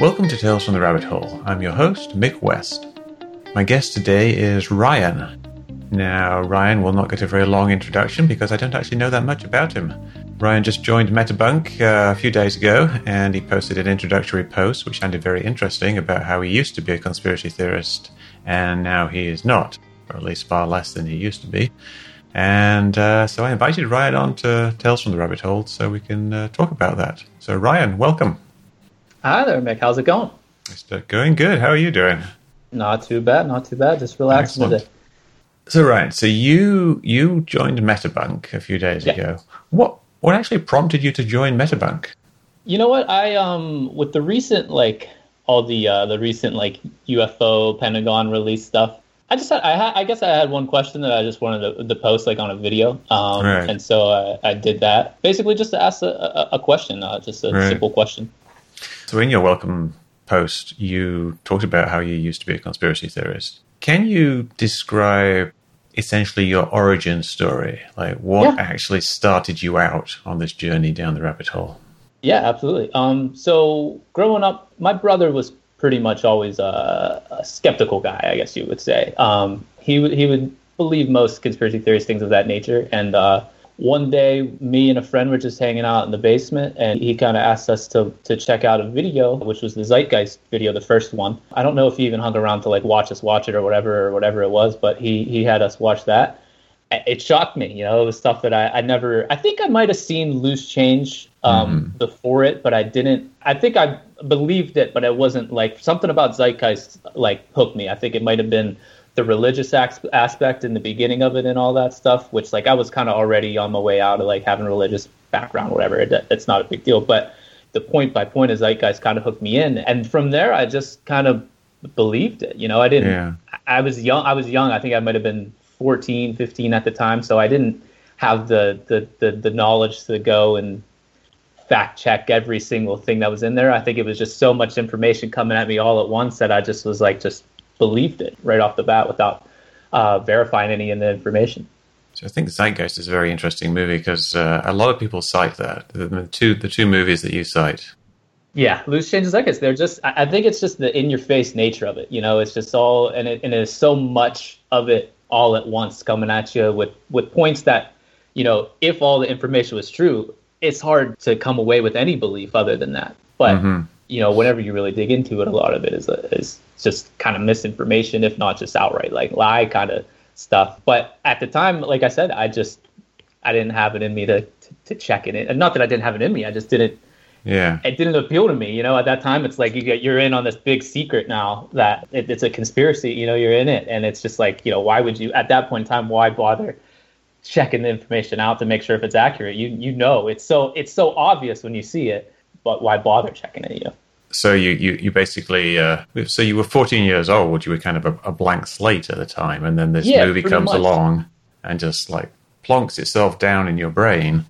Welcome to Tales from the Rabbit Hole. I'm your host, Mick West. My guest today is Ryan. Now, Ryan will not get a very long introduction because I don't actually know that much about him. Ryan just joined Metabunk uh, a few days ago and he posted an introductory post which sounded very interesting about how he used to be a conspiracy theorist and now he is not, or at least far less than he used to be. And uh, so I invited Ryan on to Tales from the Rabbit Hole so we can uh, talk about that. So, Ryan, welcome. Hi there, Mick. How's it going? It's going good. How are you doing? Not too bad. Not too bad. Just relaxing Excellent. today. So, Ryan, so you you joined Metabunk a few days Yeah. ago. What what actually prompted you to join Metabunk? You know what? I um with the recent like all the uh, the recent like UFO Pentagon release stuff. I just had, I had, I guess I had one question that I just wanted to, to post like on a video, um, Right. and so I, I did that basically just to ask a, a, a question, uh, just a Right. simple question. So, in your welcome post, you talked about how you used to be a conspiracy theorist. Can you describe essentially your origin story? Like, what Yeah. actually started you out on this journey down the rabbit hole? Yeah, absolutely. Um, so growing up, my brother was pretty much always a, a skeptical guy, I guess you would say. Um, he would he would believe most conspiracy theories, things of that nature. And uh, one day, me and a friend were just hanging out in the basement, and he kind of asked us to to check out a video, which was the Zeitgeist video, the first one. I don't know if he even hung around to like watch us watch it or whatever or whatever it was, but he he had us watch that it shocked me. You know, it was stuff that I, I never. I think I might have seen loose change um, before it, but I didn't. I think I believed it, but it wasn't like something about Zeitgeist like hooked me. I think it might have been the religious aspect in the beginning of it and all that stuff, which like I was kind of already on my way out of like having a religious background, whatever. It, it's not a big deal, but the point by point of guys kind of hooked me in, and from there I just kind of believed it. You know, I didn't. Yeah. I was young. I was young. I think I might have been 14, 15 at the time. So I didn't have the, the, the, the knowledge to go and fact check every single thing that was in there. I think it was just so much information coming at me all at once that I just was like, just believed it right off the bat without uh, verifying any of the information. So I think Zeitgeist is a very interesting movie because uh, a lot of people cite that the, the two the two movies that you cite. Yeah, loose changes like They're just. I think it's just the in-your-face nature of it. You know, it's just all, and it and it's so much of it all at once coming at you with with points that, you know, if all the information was true, it's hard to come away with any belief other than that. But Mhm. You know, whenever you really dig into it, a lot of it is is just kind of misinformation, if not just outright like lie kind of stuff. But at the time, like I said, I just I didn't have it in me to to, to check it in, and not that I didn't have it in me, I just didn't Yeah. it didn't appeal to me. You know, at that time, it's like you get you're in on this big secret now that it, it's a conspiracy. You know, you're in it, and it's just like you know, why would you at that point in time? Why bother checking the information out to make sure if it's accurate? You you know, it's so it's so obvious when you see it, but why bother checking it? You. So you you, you basically uh, so you were 14 years old. You were kind of a, a blank slate at the time, and then this Yeah, movie comes much. along and just like plonks itself down in your brain.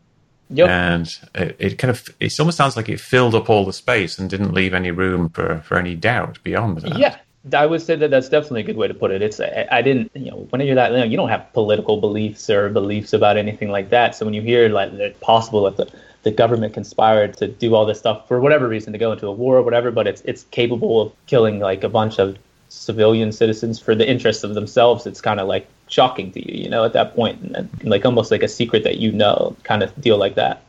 Yep. and it, it kind of it almost sounds like it filled up all the space and didn't leave any room for, for any doubt beyond that. Yeah, I would say that that's definitely a good way to put it. It's I, I didn't, you know, when you're that young, you don't have political beliefs or beliefs about anything like that. So when you hear like it's possible that the, the government conspired to do all this stuff for whatever reason to go into a war or whatever, but it's it's capable of killing like a bunch of civilian citizens for the interests of themselves, it's kind of like shocking to you, you know, at that point, and, and like almost like a secret that you know, kind of deal like that.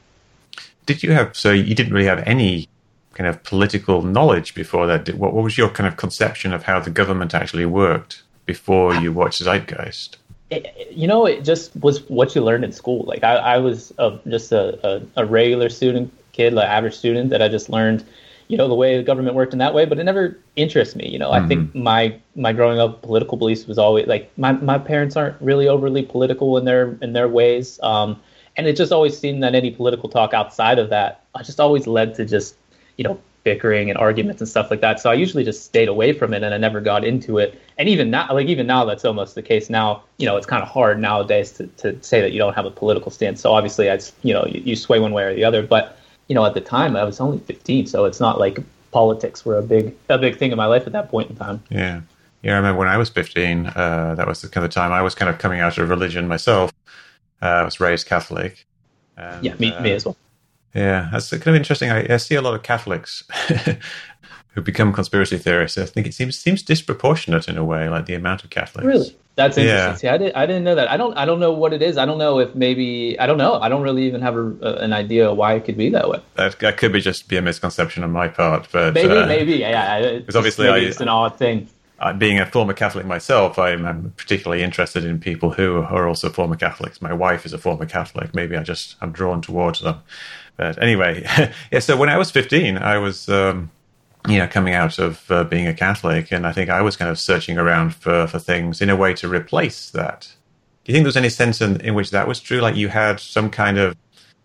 Did you have so you didn't really have any kind of political knowledge before that? What, what was your kind of conception of how the government actually worked before you watched Zeitgeist? It, you know, it just was what you learned in school. Like I, I was a, just a, a, a regular student kid, like average student that I just learned, you know, the way the government worked in that way, but it never interests me. You know, I think my, my growing up political beliefs was always like my, my parents aren't really overly political in their, in their ways. Um, and it just always seemed that any political talk outside of that, I just always led to just, you know, bickering and arguments and stuff like that. So I usually just stayed away from it and I never got into it. And even now, like even now, that's almost the case. Now, you know, it's kind of hard nowadays to, to say that you don't have a political stance. So obviously, it's you know, you, you sway one way or the other. But you know, at the time, I was only 15, so it's not like politics were a big a big thing in my life at that point in time. Yeah. Yeah, I remember when I was 15, uh, that was the kind of time I was kind of coming out of religion myself. Uh, I was raised Catholic. And, Yeah, me, uh, me as well. Yeah, that's kind of interesting. I, I see a lot of Catholics who become conspiracy theorists. I think it seems seems disproportionate in a way, like the amount of Catholics. Really, that's interesting. Yeah. See, I didn't I didn't know that. I don't I don't know what it is. I don't know if maybe I don't know. I don't really even have a, an idea why it could be that way. That, that could be just be a misconception on my part, but maybe uh, maybe yeah. Because obviously, I, it's an odd thing. Uh, being a former Catholic myself, I'm, I'm, particularly interested in people who are also former Catholics. My wife is a former Catholic. Maybe I just I'm drawn towards them. But anyway, yeah. So when I was 15, I was. Um, you know, coming out of uh, being a Catholic, and I think I was kind of searching around for for things in a way to replace that. Do you think there was any sense in, in which that was true? Like you had some kind of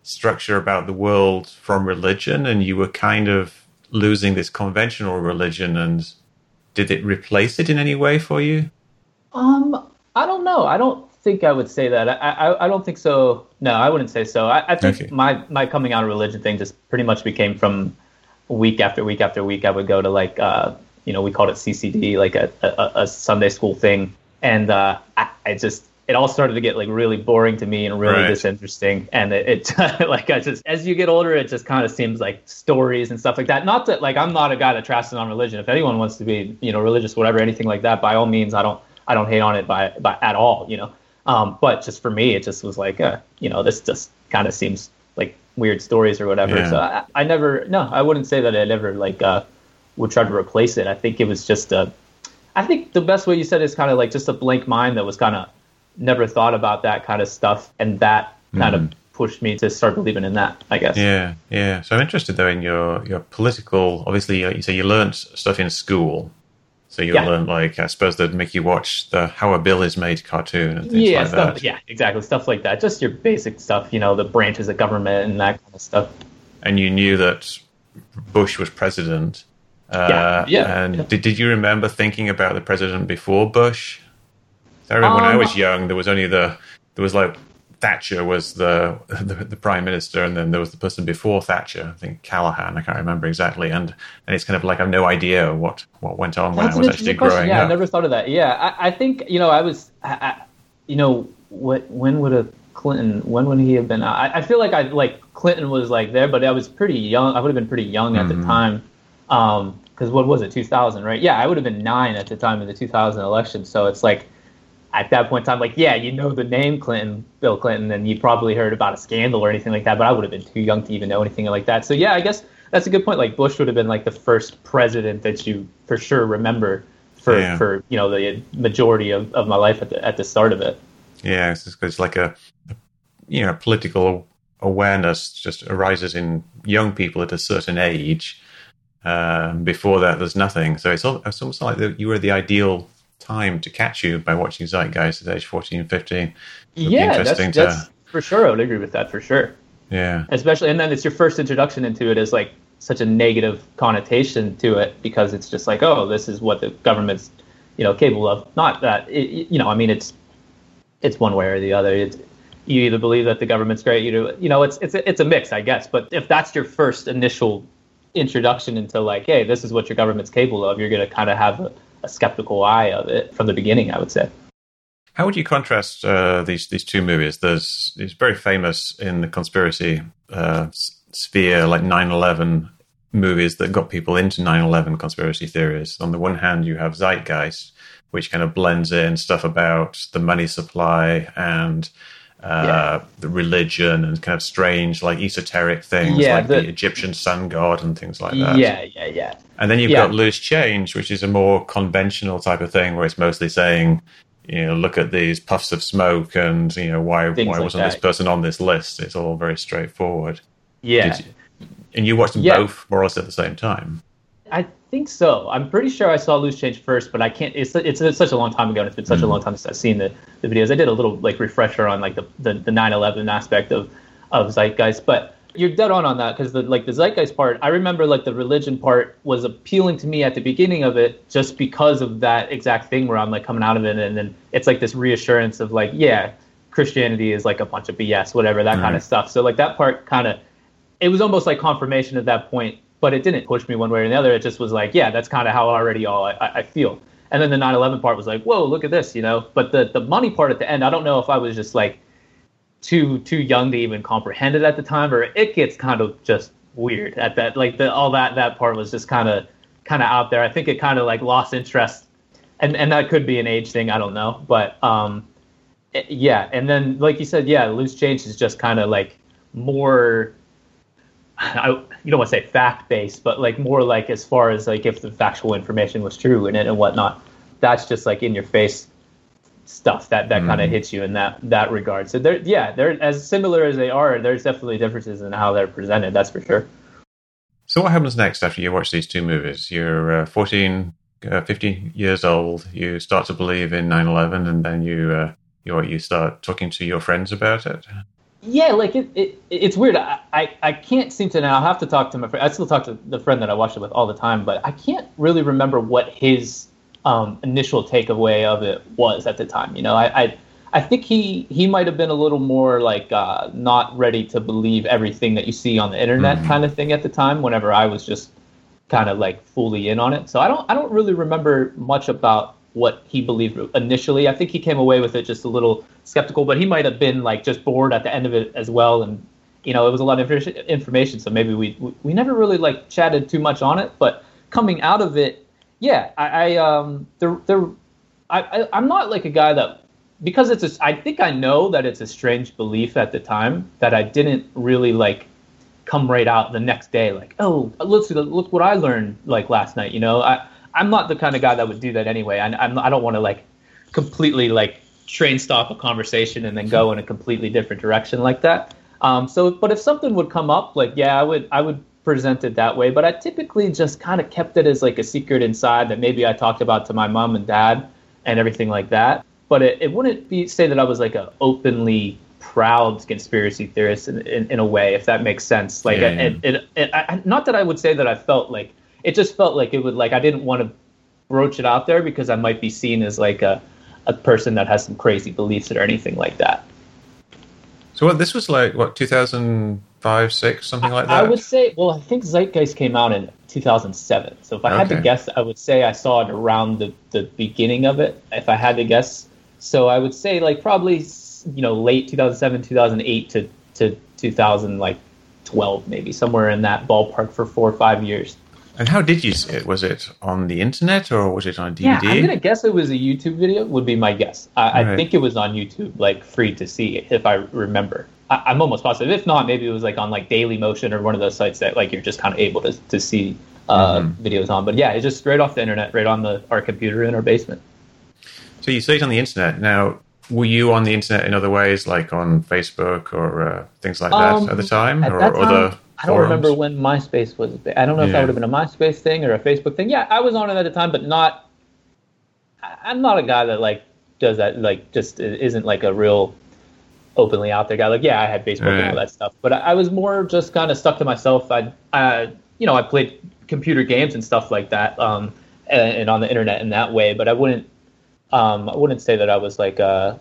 structure about the world from religion, and you were kind of losing this conventional religion, and did it replace it in any way for you? Um, I don't know. I don't think I would say that. I I, I don't think so. No, I wouldn't say so. I, I think okay. my my coming out of religion thing just pretty much became from week after week after week, I would go to like, uh, you know, we called it CCD, like a, a, a Sunday school thing. And uh, I, I, just, it all started to get like really boring to me and really right. disinteresting. And it, it like, I just, as you get older, it just kind of seems like stories and stuff like that. Not that, like, I'm not a guy that trashes on religion. If anyone wants to be, you know, religious, whatever, anything like that, by all means, I don't, I don't hate on it by, by at all, you know. Um, but just for me, it just was like, uh, you know, this just kind of seems like weird stories or whatever. Yeah. So I, I, never, no, I wouldn't say that I never like uh, would try to replace it. I think it was just a, I think the best way you said is kind of like just a blank mind that was kind of never thought about that kind of stuff, and that kind mm. of pushed me to start believing in that. I guess. Yeah, yeah. So I'm interested though in your your political. Obviously, you say you learned stuff in school. So you yeah. learn like I suppose they'd make you watch the How a Bill is Made cartoon and things yeah, like stuff, that. Yeah, exactly. Stuff like that. Just your basic stuff, you know, the branches of government and that kind of stuff. And you knew that Bush was president. Uh, yeah, yeah. And yeah. Did, did you remember thinking about the president before Bush? I remember um, when I was um, young, there was only the there was like Thatcher was the, the, the prime minister, and then there was the person before Thatcher. I think Callaghan, I can't remember exactly. And and it's kind of like I have no idea what what went on That's when I was actually question. growing yeah, up. I never thought of that. Yeah, I, I think you know I was, I, you know, what when would a Clinton? When would he have been? I, I feel like I like Clinton was like there, but I was pretty young. I would have been pretty young at mm-hmm. the time. Um, because what was it, 2000, right? Yeah, I would have been nine at the time of the 2000 election. So it's like at that point in time, like, yeah, you know the name Clinton, Bill Clinton, and you probably heard about a scandal or anything like that, but I would have been too young to even know anything like that. So yeah, I guess that's a good point. Like Bush would have been like the first president that you for sure remember for, yeah. for you know the majority of, of my life at the at the start of it. Yeah, it's, it's like a you know political awareness just arises in young people at a certain age. Um, before that, there's nothing. So it's, all, it's almost like the, you were the ideal time to catch you by watching Zeitgeist at age 14, 15. yeah, that's, to... that's for sure. I would agree with that for sure. Yeah. Especially, and then it's your first introduction into it as like such a negative connotation to it because it's just like, oh, this is what the government's, you know, capable of. Not that, it, you know, I mean, it's it's one way or the other. It's you either believe that the government's great, you know, you know, it's it's a, it's a mix, I guess. But if that's your first initial introduction into like, hey, this is what your government's capable of, you're going to kind of have a, a skeptical eye of it from the beginning. I would say. How would you contrast uh, these these two movies? There's it's very famous in the conspiracy uh, sphere, like 9/11 movies that got people into 9/11 conspiracy theories. On the one hand, you have Zeitgeist, which kind of blends in stuff about the money supply and uh, yeah. the religion and kind of strange, like esoteric things, yeah, like the, the, Egyptian sun god and things like that. Yeah, yeah, yeah. And then you've yeah. got Loose Change, which is a more conventional type of thing, where it's mostly saying, you know, look at these puffs of smoke, and you know, why things why like wasn't that. this person on this list? It's all very straightforward. Yeah. You, and you watched them both more or less at the same time. I think so. I'm pretty sure I saw Loose Change first, but I can't. It's it's, it's such a long time ago, and it's been such mm. a long time since I've seen the, the videos. I did a little like refresher on like the the, the 9/11 aspect of of Zeitgeist, but you're dead on on that because the like the Zeitgeist part. I remember like the religion part was appealing to me at the beginning of it, just because of that exact thing where I'm like coming out of it, and then it's like this reassurance of like, yeah, Christianity is like a bunch of BS, whatever that mm. kind of stuff. So like that part kind of, it was almost like confirmation at that point but it didn't push me one way or the other. It just was like, yeah, that's kind of how already all I, I feel. And then the 9/11 part was like, whoa, look at this, you know. But the the money part at the end, I don't know if I was just like too too young to even comprehend it at the time, or it gets kind of just weird at that. Like the all that that part was just kind of kind of out there. I think it kind of like lost interest, and and that could be an age thing. I don't know, but um, it, yeah. And then like you said, yeah, loose change is just kind of like more. I, you don't want to say fact based, but like more like as far as like if the factual information was true and and whatnot. That's just like in your face stuff that that mm. kind of hits you in that that regard. So they're yeah, they're as similar as they are. There's definitely differences in how they're presented. That's for sure. So what happens next after you watch these two movies? You're uh, 14, uh, 15 years old. You start to believe in 9/11, and then you uh, you you start talking to your friends about it. Yeah, like it, it it's weird. I, I, I can't seem to now. I have to talk to my friend. I still talk to the friend that I watched it with all the time, but I can't really remember what his um, initial takeaway of it was at the time. You know, I, I, I think he he might have been a little more like uh, not ready to believe everything that you see on the internet mm-hmm. kind of thing at the time. Whenever I was just kind of like fully in on it, so I don't I don't really remember much about what he believed initially. I think he came away with it just a little skeptical, but he might have been like just bored at the end of it as well. And you know, it was a lot of information, so maybe we we never really like chatted too much on it. But coming out of it, yeah, I, I um, there, there, I, I, I'm not like a guy that because it's a, I think I know that it's a strange belief at the time that I didn't really like come right out the next day like oh look look what I learned like last night you know? I I'm not the kind of guy that would do that anyway. I I'm, I don't want to like completely like train stop a conversation and then go in a completely different direction like that. Um so but if something would come up like yeah I would I would presented that way, but I typically just kind of kept it as like a secret inside that maybe I talked about to my mom and dad and everything like that. But it, it wouldn't be say that I was like a openly proud conspiracy theorist in, in, in a way, if that makes sense. Like, yeah, yeah. It, it, I, not that I would say that I felt like it just felt like it would like I didn't want to broach it out there because I might be seen as like a a person that has some crazy beliefs or anything like that. So what this was like what 2000 five, six, something like that? I would say, well, I think Zeitgeist came out in 2007. So if I okay. had to guess, I would say I saw it around the, the beginning of it, if I had to guess. So I would say, like, probably, you know, late 2007, 2008 to, to 2000, like, 12, maybe, somewhere in that ballpark for four or five years. And how did you see it? Was it on the internet or was it on DVD? Yeah, I'm gonna guess it was a YouTube video. Would be my guess. I, right. I think it was on YouTube, like free to see, if I remember. I, am almost positive. If not, maybe it was like on like Daily Motion or one of those sites that like you're just kind of able to to see uh, mm-hmm. videos on. But yeah, it's just straight off the internet, right on the our computer in our basement. So you see it on the internet. Now, were you on the internet in other ways, like on Facebook or uh, things like that um, at the time, or other? I don't remember when MySpace was. I don't know if yeah. that would have been a MySpace thing or a Facebook thing. Yeah, I was on it at the time, but not. I'm not a guy that like does that. Like, just isn't like a real openly out there guy. Like, yeah, I had Facebook right. and all that stuff, but I, I was more just kind of stuck to myself. I, I, you know, I played computer games and stuff like that, um, and, and, on the internet in that way. But I wouldn't, um, I wouldn't say that I was like uh,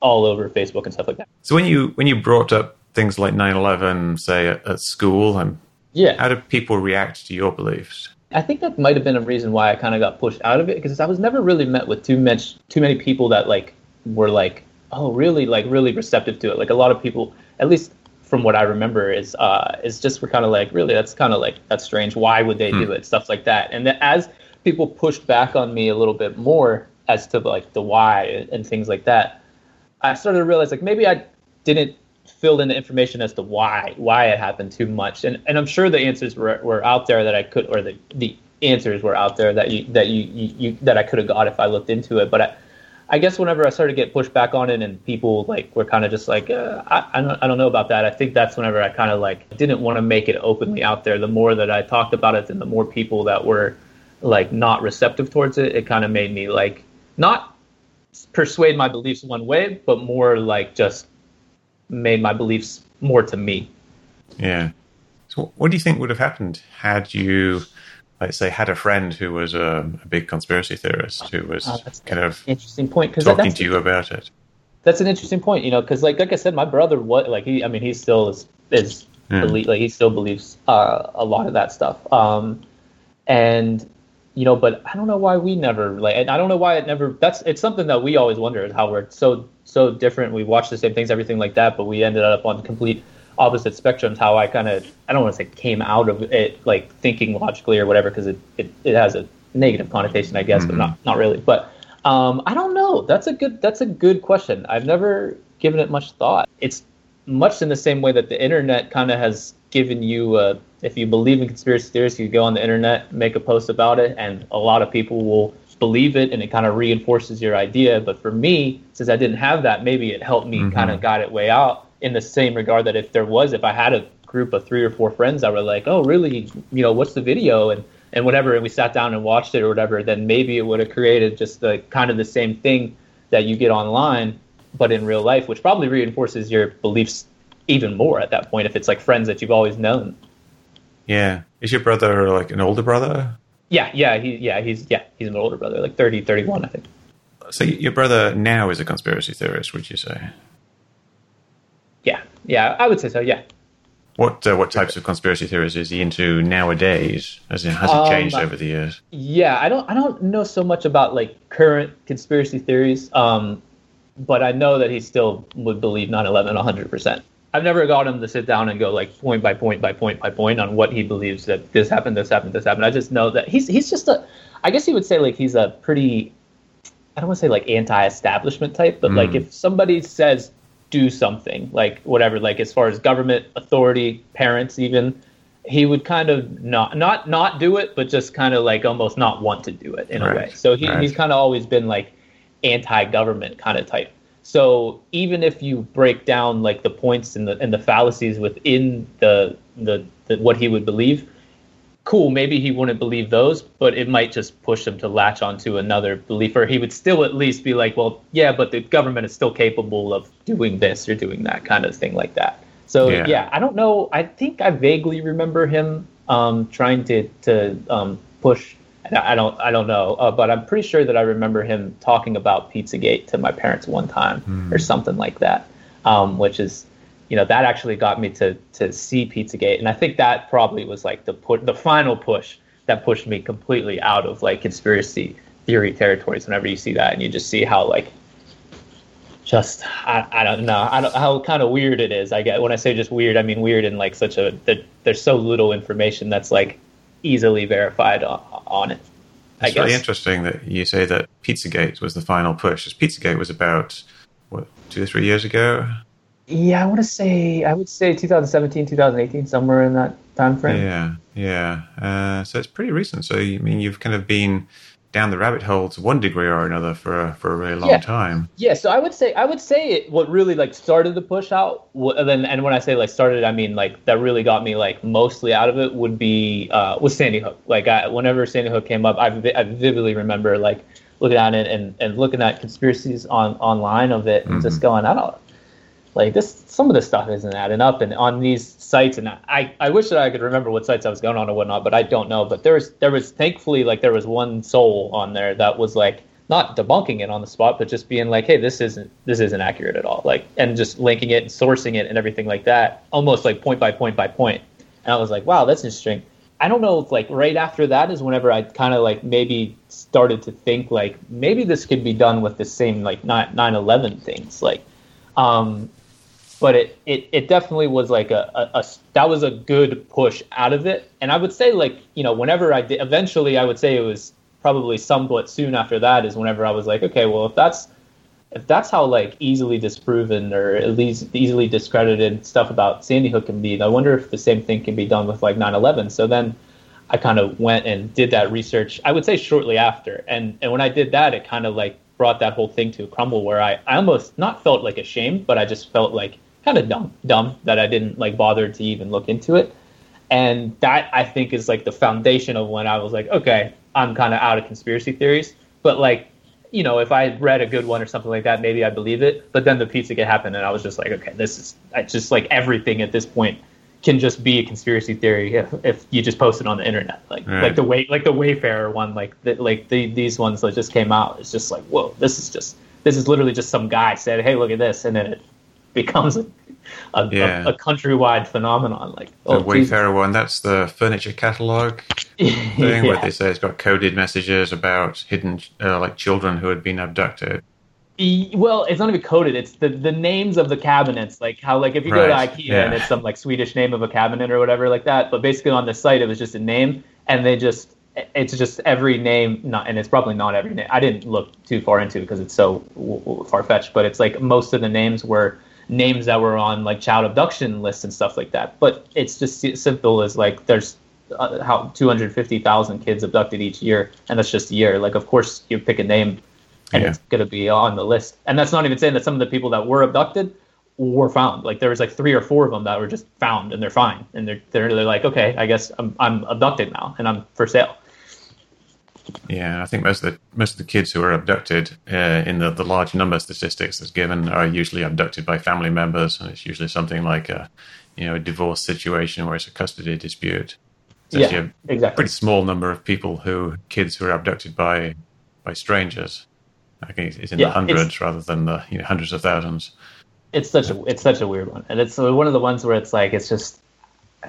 all over Facebook and stuff like that. So when you when you brought up things like 9/11, say at, at school, and yeah, how do people react to your beliefs? I think that might have been a reason why I kind of got pushed out of it because I was never really met with too much too many people that like were like oh, really, like really receptive to it. Like a lot of people, at least from what I remember, is uh, is just we're kind of like, really, that's kind of like that's strange. Why would they hmm. do it? Stuff like that. And then as people pushed back on me a little bit more as to like the why and things like that, I started to realize like maybe I didn't fill in the information as to why why it happened too much. And and I'm sure the answers were, were out there that I could, or the the answers were out there that you that you, you, you that I could have got if I looked into it. But I, I guess whenever I started to get pushed back on it and people like were kind of just like, uh, I, I, don't, I don't know about that. I think that's whenever I kind of like didn't want to make it openly out there. The more that I talked about it, and the more people that were like not receptive towards it, it kind of made me like not persuade my beliefs one way, but more like just made my beliefs more to me. Yeah. So, what do you think would have happened had you let's say, had a friend who was a, a big conspiracy theorist who was oh, kind of interesting point because talking to you about it. That's an interesting point, you know, because like like I said, my brother, what like he, I mean, he still is is mm. elite, like he still believes uh, a lot of that stuff, um, and you know, but I don't know why we never like, and I don't know why it never. That's it's something that we always wonder is how we're so so different. We watch the same things, everything like that, but we ended up on complete opposite spectrums. How I kind of I don't want to say came out of it like thinking logically or whatever because it, it it has a negative connotation, I guess, mm-hmm. but not not really. But um, I don't know. That's a good that's a good question. I've never given it much thought. It's much in the same way that the internet kind of has given you a, if you believe in conspiracy theories, you go on the internet, make a post about it, and a lot of people will believe it and it kind of reinforces your idea. But for me, since I didn't have that, maybe it helped me mm-hmm. kind of guide it way out in the same regard that if there was, if I had a group of three or four friends that were like, oh, really, you know, what's the video? And, and whatever, and we sat down and watched it or whatever, then maybe it would have created just the kind of the same thing that you get online, but in real life, which probably reinforces your beliefs even more at that point if it's like friends that you've always known. Yeah. Is your brother like an older brother? Yeah, yeah, he yeah, he's yeah, he's an older brother, like 30, 31, I think. So your brother now is a conspiracy theorist, would you say? Yeah. Yeah, I would say so, yeah. What uh, what types of conspiracy theories is he into nowadays? As in, has it changed um, over the years? Yeah, I don't I don't know so much about like current conspiracy theories, um, but I know that he still would believe 9/11 100. percent I've never got him to sit down and go like point by point by point by point on what he believes that this happened, this happened, this happened. I just know that he's he's just a, I guess he would say like he's a pretty, I don't want to say like anti-establishment type, but mm. like if somebody says do something, like whatever, like as far as government authority, parents even, he would kind of not not not do it, but just kind of like almost not want to do it in right. a way. So he, right. he's kind of always been like anti-government kind of type. So even if you break down like the points and the and the fallacies within the, the the what he would believe, cool, maybe he wouldn't believe those, but it might just push him to latch onto another belief, or he would still at least be like, well, yeah, but the government is still capable of doing this or doing that kind of thing like that. So yeah, yeah I don't know. I think I vaguely remember him um, trying to to um, push I don't I don't know, uh, but I'm pretty sure that I remember him talking about Pizzagate to my parents one time mm. or something like that, um, which is, you know, that actually got me to to see Pizzagate, and I think that probably was like the put the final push that pushed me completely out of like conspiracy theory territories. Whenever you see that, and you just see how like just I, I don't know I don't, how kind of weird it is. I get when I say just weird, I mean weird in like such a there's so little information that's like easily verified on, on it. It's really interesting that you say that Pizzagate was the final push. Because Pizzagate was about what two or three years ago. Yeah, I want to say I would say 2017, 2018, somewhere in that time frame. Yeah, yeah. Uh, so it's pretty recent. So I mean, you've kind of been down the rabbit hole to one degree or another for a, for a really long yeah. time. Yeah, so I would say I would say it, what really like started the push out, and then and when I say like started, I mean like that really got me like mostly out of it would be uh, was Sandy Hook. Like I, whenever Sandy Hook came up, I, I vividly remember like looking at it and, and looking at conspiracies on online of it and mm-hmm. just going, I don't like this some of this stuff isn't adding up and on these sites and I, I wish that I could remember what sites I was going on or whatnot, but I don't know. But there was there was thankfully like there was one soul on there that was like not debunking it on the spot, but just being like, hey, this isn't this isn't accurate at all. Like and just linking it and sourcing it and everything like that, almost like point by point by point. And I was like, wow, that's interesting. I don't know if like right after that is whenever I kind of like maybe started to think like maybe this could be done with the same like 9 11 things like um but it, it, it definitely was like a, a, a, that was a good push out of it. And i would say like you know whenever i did eventually i would say it was probably somewhat soon after that is whenever i was like okay well if that's if that's how like easily disproven or at least easily discredited stuff about sandy hook can be i wonder if the same thing can be done with like 9-11 so then i kind of went and did that research i would say shortly after. And and when i did that it kind of like brought that whole thing to a crumble where I, I almost not felt like ashamed but i just felt like kind of dumb, dumb that I didn't like bother to even look into it. And that I think is like the foundation of when I was like, okay, I'm kind of out of conspiracy theories. But like, you know, if I read a good one or something like that, maybe I believe it. But then the Pizzagate happened, and I was just like, okay, this is I just like everything at this point can just be a conspiracy theory if, if you just post it on the internet, like right. like the way like the Wayfair one, like the, like the, these ones that just came out. It's just like, whoa, this is just this is literally just some guy said, hey, look at this, and then it becomes a, a, yeah. a, a countrywide phenomenon. Like oh, the Wayfair one, that's the furniture catalog thing yeah. where they say it's got coded messages about hidden, uh, like children who had been abducted. Well, it's not even coded. It's the, the names of the cabinets, like how like if you go to IKEA yeah. and it's some like Swedish name of a cabinet or whatever like that. But basically on the site it was just a name, and they just it's just every name, not and it's probably not every name. I didn't look too far into it because it's so far fetched. But it's like most of the names were names that were on like child abduction lists and stuff like that. But it's just simple as like there's uh, how 250,000 kids abducted each year, and that's just a year. Like of course you pick a name and Yeah. it's going to be on the list. And that's not even saying that some of the people that were abducted were found. Like there was like three or four of them that were just found and they're fine. And they're they're, they're like, okay, I guess I'm I'm abducted now and I'm for sale. Yeah, I think most of the most of the kids who are abducted uh, in the, the large number statistics that's given are usually abducted by family members, and it's usually something like a you know a divorce situation where it's a custody dispute. It's Yeah, a exactly. pretty small number of people who kids who are abducted by by strangers. I think it's in Yeah, the hundreds rather than the you know hundreds of thousands. It's such a it's such a weird one, and it's one of the ones where it's like it's just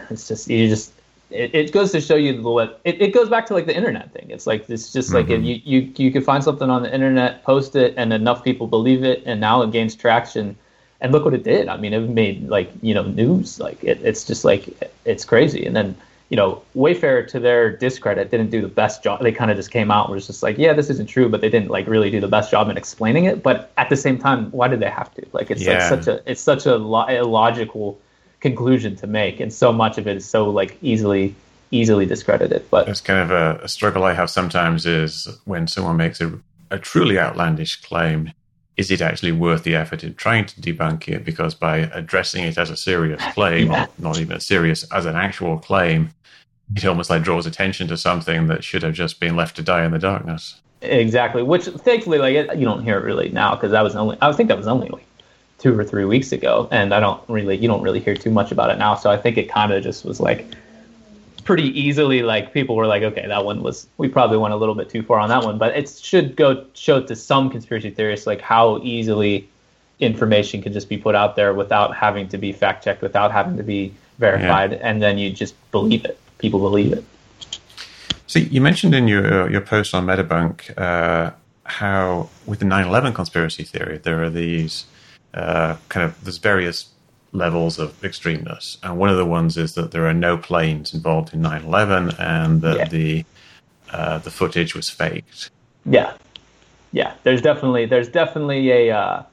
it's just you just it, it goes to show you the what it, it goes back to like the internet thing. It's like it's just like if you you you could find something on the internet, post it, and enough people believe it, and now it gains traction. And look what it did. I mean, it made like you know news. Like it, it's just like it's crazy. And then you know, Wayfair to their discredit didn't do the best job. They kind of just came out and was just like, yeah, this isn't true, but they didn't like really do the best job in explaining it. But at the same time, why did they have to? Like it's Yeah. like such a it's such a lo- illogical conclusion to make, and so much of it is so like easily easily discredited. But It's kind of a, a struggle I have sometimes is when someone makes a, a truly outlandish claim, is it actually worth the effort in trying to debunk it? Because by addressing it as a serious claim, Yeah. or not even serious as an actual claim, it almost like draws attention to something that should have just been left to die in the darkness. Exactly. Which thankfully, like you don't hear it really now because that was only I think that was only like two or three weeks ago, and I don't really you don't really hear too much about it now. So I think it kind of just was like pretty easily like people were like, okay, that one was we probably went a little bit too far on that one, but it should go show to some conspiracy theorists like how easily information can just be put out there without having to be fact checked, without having to be verified, and then you just believe it. People believe it. See, you mentioned in your your post on Metabunk uh, how with the 9/11 conspiracy theory there are these uh, kind of there's various levels of extremeness, and one of the ones is that there are no planes involved in 9/11, and that Yeah. the uh, the footage was faked. Yeah, yeah. There's definitely there's definitely a uh,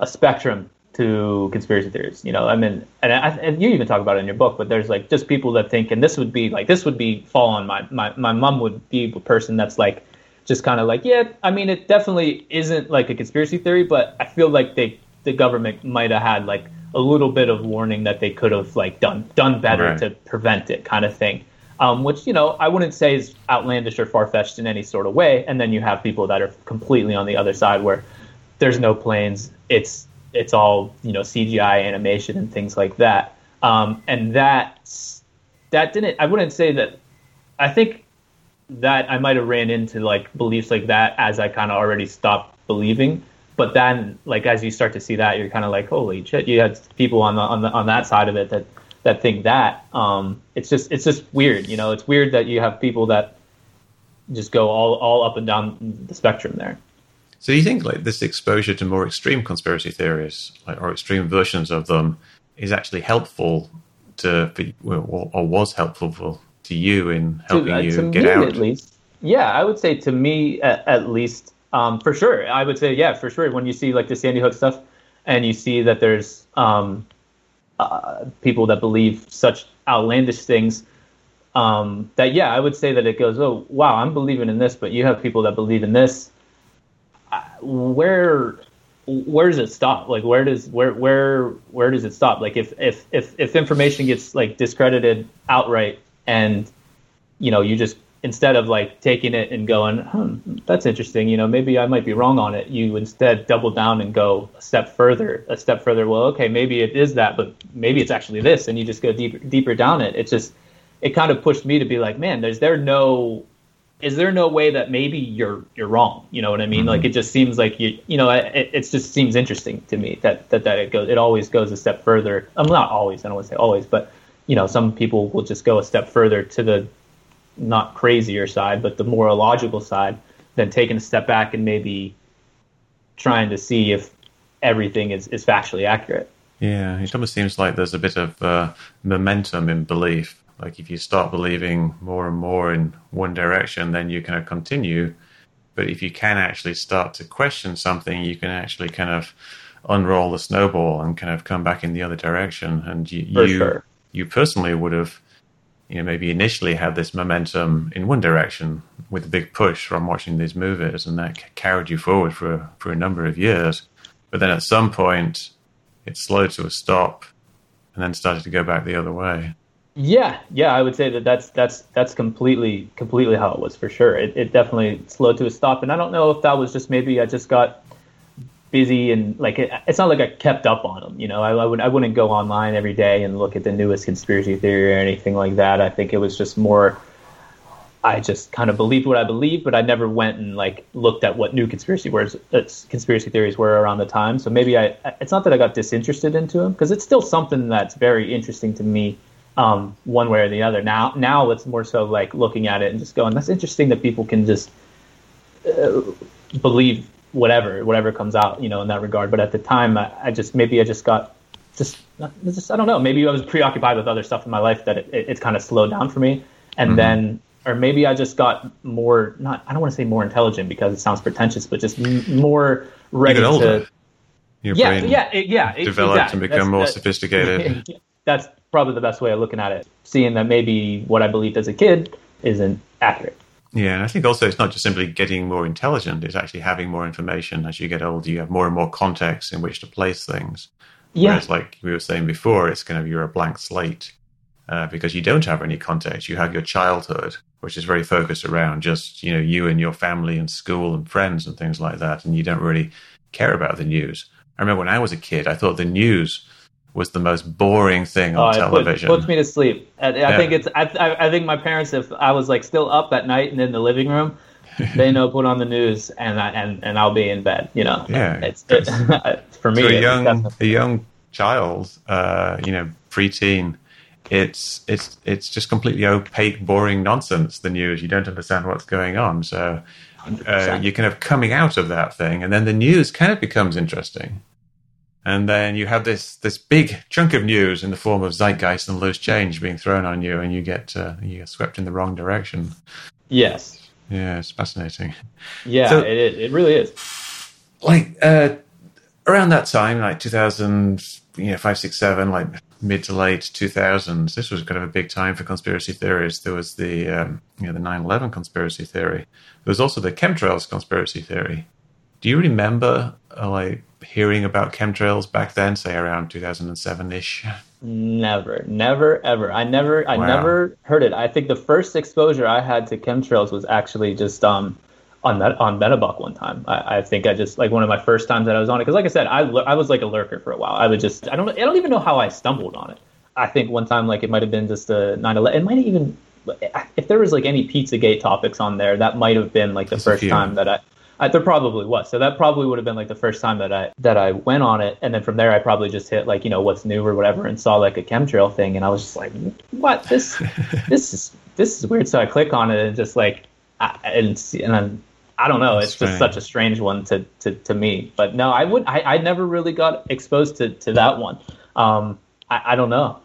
a spectrum to conspiracy theories. You know, I mean, and, I, and you even talk about it in your book. But there's like just people that think, and this would be like this would be fall on my my my mom would be a person that's like just kind of like yeah. I mean, it definitely isn't like a conspiracy theory, but I feel like they the government might have had like a little bit of warning that they could have like done done better Right. to prevent it, kind of thing um, which you know I wouldn't say is outlandish or far fetched in any sort of way. And then you have people that are completely on the other side where there's no planes. It's it's all you know CGI animation and things like that. Um, and that that didn't. I wouldn't say that. I think that I might have ran into like beliefs like that as I kind of already stopped believing. But then, like as you start to see that, you're kind of like, holy shit! You had people on the on the on that side of it that that think that. Um, it's just it's just weird, you know. It's weird that you have people that just go all all up and down the spectrum there. So do you think like this exposure to more extreme conspiracy theories, like or extreme versions of them, is actually helpful to or, or was helpful for, to you in helping to, uh, you to get me out? at least. Yeah, I would say to me at, at least, um, for sure. I would say yeah, for sure. When you see like the Sandy Hook stuff, and you see that there's um, uh, people that believe such outlandish things, um, that yeah, I would say that it goes, oh wow, I'm believing in this, but you have people that believe in this. Uh, where where does it stop? Like where does where where where does it stop? Like if if if if information gets like discredited outright and you know you just instead of like taking it and going, hmm, that's interesting, you know, maybe I might be wrong on it, you instead double down and go a step further, a step further. Well, okay, maybe it is that, but maybe it's actually this, and you just go deeper deeper down it. It's just it kind of pushed me to be like, man, there's there no is there no way that maybe you're you're wrong? You know what I mean? Like it just seems like you you know it, it just seems interesting to me that, that that it goes it always goes a step further. I'm not always I don't want to say always, but you know some people will just go a step further to the not crazier side, but the more logical side, than taking a step back and maybe trying to see if everything is, is factually accurate. Yeah, it almost seems like there's a bit of uh, momentum in belief. Like if you start believing more and more in one direction, then you kind of continue. But if you can actually start to question something, you can actually kind of unroll the snowball and kind of come back in the other direction. And you, you, sure. you personally would have, you know, maybe initially had this momentum in one direction with a big push from watching these movies, and that carried you forward for for a number of years. But then at some point, it slowed to a stop, and then started to go back the other way. Yeah, yeah, I would say that that's that's that's completely completely how it was for sure. It, it definitely slowed to a stop, and I don't know if that was just maybe I just got busy and like it, it's not like I kept up on them. You know, I, I would I wouldn't go online every day and look at the newest conspiracy theory or anything like that. I think it was just more. I just kind of believed what I believed, but I never went and like looked at what new conspiracy words, uh, conspiracy theories were around the time. So maybe I, it's not that I got disinterested into them because it's still something that's very interesting to me, um, one way or the other. Now, now it's more so like looking at it and just going, that's interesting that people can just uh, believe whatever, whatever comes out, you know, in that regard. But at the time, I, I just maybe I just got just, just I don't know. Maybe I was preoccupied with other stuff in my life that it, it, it kind of slowed down for me, and mm-hmm. then or maybe I just got more not I don't want to say more intelligent because it sounds pretentious, but just m- more ready you get older. to Your yeah brain yeah yeah developed exactly. and become That's- more sophisticated. That's probably the best way of looking at it. Seeing that maybe what I believed as a kid isn't accurate. Yeah, and I think also it's not just simply getting more intelligent; it's actually having more information as you get older. You have more and more context in which to place things. Yeah, Whereas, like we were saying before, it's kind of you're a blank slate uh, because you don't have any context. You have your childhood, which is very focused around just you know you and your family and school and friends and things like that, and you don't really care about the news. I remember when I was a kid, I thought the news was the most boring thing Oh, on it put- television. puts me to sleep. I, I Yeah. think it's. I, I, think my parents, if I was like still up at night and in the living room, they know put on the news and I, and and I'll be in bed. You know. Yeah, It's it, for me. a young a young child, uh, you know, preteen, it's it's it's just completely opaque, boring nonsense. The news, you don't understand what's going on, so uh, you're kind of coming out of that thing, and then the news kind of becomes interesting. And then you have this this big chunk of news in the form of zeitgeist and loose change being thrown on you, and you get uh, you get swept in the wrong direction. yes. Yeah, it's fascinating. Yeah. So- it is. It really is. like uh, around that time, like 2000, you know, five, six, seven, like mid to late 2000s, this was kind of a big time for conspiracy theories. There was the, um, you know, the 9/11 conspiracy theory. There was also the chemtrails conspiracy theory. Do you remember uh, like hearing about chemtrails back then, say around 2007 ish? Never, never, ever. I never, I Wow. never heard it. I think the first exposure I had to chemtrails was actually just um on that on Metabunk one time. I, I think I just like one of my first times that I was on it because, like I said, I I was like a lurker for a while. I would just I don't I don't even know how I stumbled on it. I think one time like it might have been just a 9/11. It might have even if there was like any PizzaGate topics on there, that might have been like the first time that I I, there probably was. So that probably would have been like the first time that I that I went on it, and then from there I probably just hit like you know what's new or whatever, and saw like a chemtrail thing, and I was just like, what this this is this is weird. So I click on it and just like I, and and then I don't know, That's it's just such a strange one to, to, to me. But no, I would I, I never really got exposed to, to that one. Um, I, I don't know.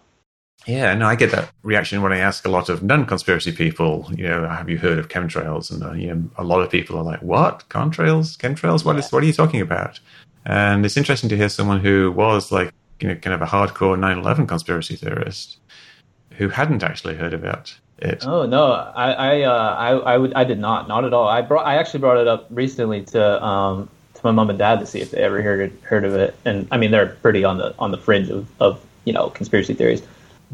Yeah, no, I get that reaction when I ask a lot of non-conspiracy people. You know, have you heard of chemtrails? And uh, you know, a lot of people are like, "What contrails? Chemtrails? What is? What are you talking about?" And it's interesting to hear someone who was like, you know, kind of a hardcore 9/11 conspiracy theorist who hadn't actually heard about it. Oh no, I I uh, I I, would, I did not, not at all. I brought I actually brought it up recently to um to my mom and dad to see if they ever heard heard of it, and I mean they're pretty on the on the fringe of, of you know conspiracy theories.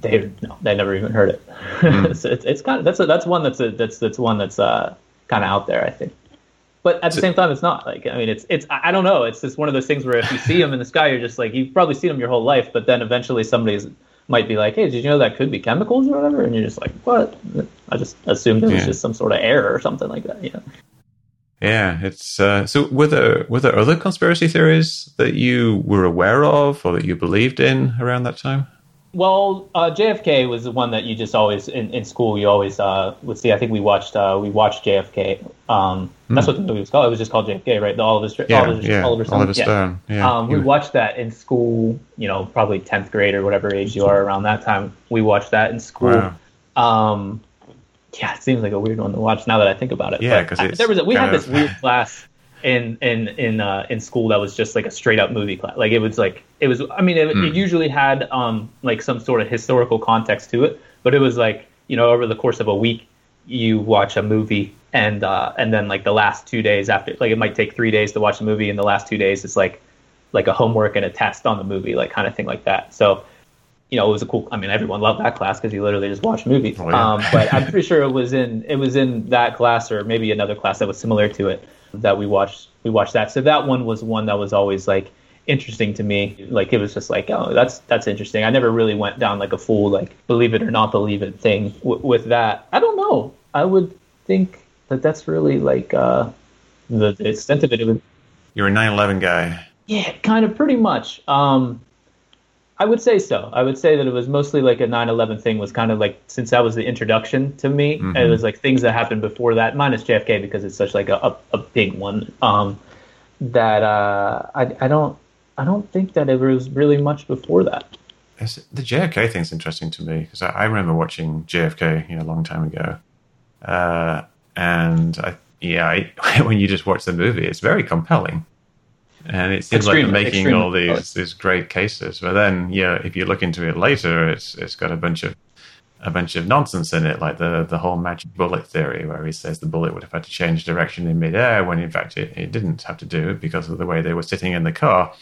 They no, they never even heard it. so it's, it's kind of that's a, that's one that's a, that's that's one that's uh kind of out there, I think. But at the So- same time, it's not like I mean, it's it's I I don't know. It's just one of those things where if you see them in the sky, you're just like you've probably seen them your whole life, but then eventually somebody's might be like, "Hey, did you know that could be chemicals or whatever?" And you're just like, "What?" I just assumed it was Yeah. just some sort of error or something like that. You know? Yeah, it's uh, so. Were there were there other conspiracy theories that you were aware of or that you believed in around that time? Well, uh, JFK was the one that you just always in, in school. You always uh, would see. I think we watched uh, we watched JFK. Um, That's what the movie was called. It was just called JFK, right? The Oliver, Yeah, Oliver, yeah, Oliver Stone. Oliver Yeah. Stone, yeah. Um, we watched that in school. You know, probably tenth grade or whatever age you are around that time. We watched that in school. Wow. Um, yeah, it seems like a weird one to watch now that I think about it. Yeah, But 'cause I- it's there was a, we had this weird class in in in uh, in school that was just like a straight up movie class. Like it was like it was. I mean, it, Hmm. it usually had um like some sort of historical context to it, but it was like you know over the course of a week you watch a movie and uh and then like the last two days after like it might take three days to watch a movie and the last two days it's like like a homework and a test on the movie like kind of thing like that so you know, it was a cool. I mean, everyone loved that class because you literally just watched movies. Oh, yeah. um, but I'm pretty sure it was in it was in that class or maybe another class that was similar to it that we watched. We watched that. So that one was one that was always like interesting to me. Like it was just like, oh, that's that's interesting. I never really went down like a full like believe it or not believe it thing w- with that. I don't know. I would think that that's really like uh, the, the extent of it. It was You're a 9/11 guy. yeah, kind of pretty much. Um, I would say so. I would say that it was mostly like a 9/11 thing was kind of like since that was the introduction to me. Mhm. It was like things that happened before that, minus JFK because it's such like a a, a big one. Um, that uh, I I don't I don't think that it was really much before that. It's- the JFK thing's interesting to me because I, I remember watching JFK you know, a long time ago, uh, and I, yeah, I, when you just watch the movie, it's very compelling, and it seems like they're making all these these great cases. But then, yeah, if you look into it later, it's it's got a bunch of a bunch of nonsense in it, like the the whole magic bullet theory, where he says the bullet would have had to change direction in midair, when in fact it, it didn't have to do it because of the way they were sitting in the car.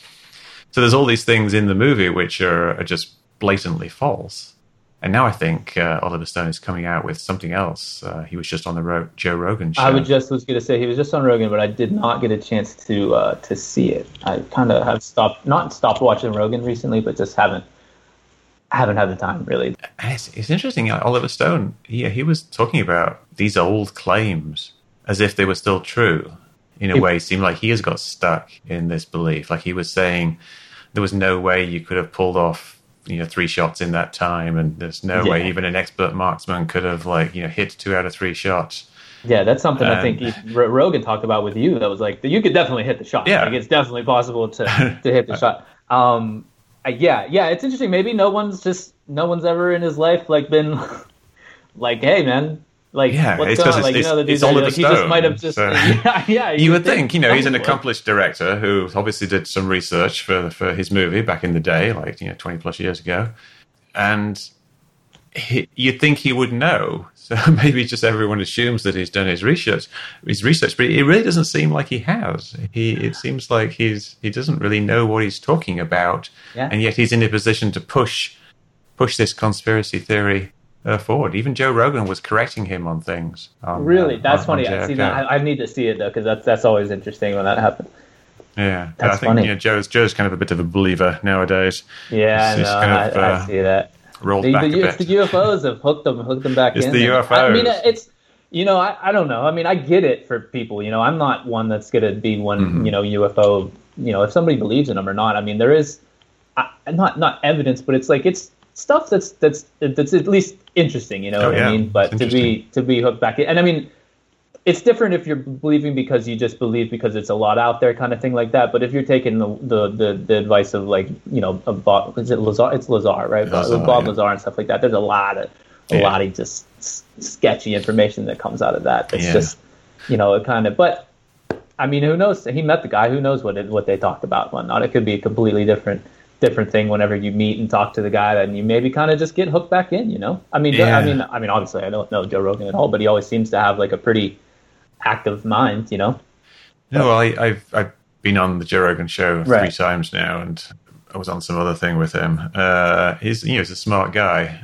So there's all these things in the movie which are, are just blatantly false. And now I think uh, Oliver Stone is coming out with something else. Uh, he was just on the Ro- Joe Rogan show. I was just was going to say he was just on Rogan, but I did not get a chance to uh, to see it. I kind of have stopped not stopped watching Rogan recently, but just haven't haven't had the time really. And it's, it's interesting. uh, Oliver Stone, yeah, he was talking about these old claims as if they were still true. In a He- way, it seemed like he has got stuck in this belief. Like he was saying, there was no way you could have pulled off, you know, three shots in that time, and there's no way even an expert marksman could have, like, you know, hit two out of three shots. Yeah, that's something I think R- Rogan talked about with you. That was like you could definitely hit the shot. Yeah. like, it's definitely possible to to hit the shot. Um, yeah, yeah, it's interesting. Maybe no one's just no one's ever in his life like been like, hey, man. Like, Yeah, what's it's going on? Like, you know, the dudes like, he just might have just, so- yeah, yeah. You would think, you know, he's an accomplished director who obviously did some research for for his movie back in the day, like you know, twenty plus years ago, and he, you'd think he would know. So maybe just everyone assumes that he's done his research, his research, but it really doesn't seem like he has. He it seems like he's he doesn't really know what he's talking about, Yeah. and yet he's in a position to push push this conspiracy theory. Uh, forward. Even Joe Rogan was correcting him on things. on, Really, uh, that's on- on funny. I see JFK. that. I, I need to see it though, because that's that's always interesting when that happens. Yeah, That's I think funny. you know Joe's Joe's kind of a bit of a believer nowadays. Yeah, It's no, just kind I, of, I uh, see that. Rolled The, back the, a it's the. UFOs have hooked them, hooked them back It's in. the And I mean, it's you know, I, I don't know. I mean, I get it for people. You know, I'm not one that's gonna be one. Mm-hmm. You know, UFO. You know, if somebody believes in them or not. I mean, there is I, not not evidence, but it's like it's stuff that's that's that's at least interesting. You know Oh, what yeah. I mean? But to be to be hooked back in, and I mean. It's different if you're believing because you just believe because it's a lot out there, kind of thing like that. But if you're taking the the, the, the advice of like you know, of Bob, is it Lazar? It's Lazar, right? Lazar, Bob yeah. Lazar and stuff like that. There's a lot of a Yeah. lot of just s- sketchy information that comes out of that. It's just you know, it kind of. But I mean, who knows? He met the guy. Who knows what it, what they talked about? and Whatnot. It could be a completely different different thing whenever you meet and talk to the guy, and you maybe kind of just get hooked back in. You know, I mean, Yeah. I mean, I mean, obviously, I don't know Joe Rogan at all, but he always seems to have like a pretty active mind. You know. No, well, I, I've I've been on the Joe Rogan show three Right. times now, and I was on some other thing with him. Uh, he's you know he's a smart guy,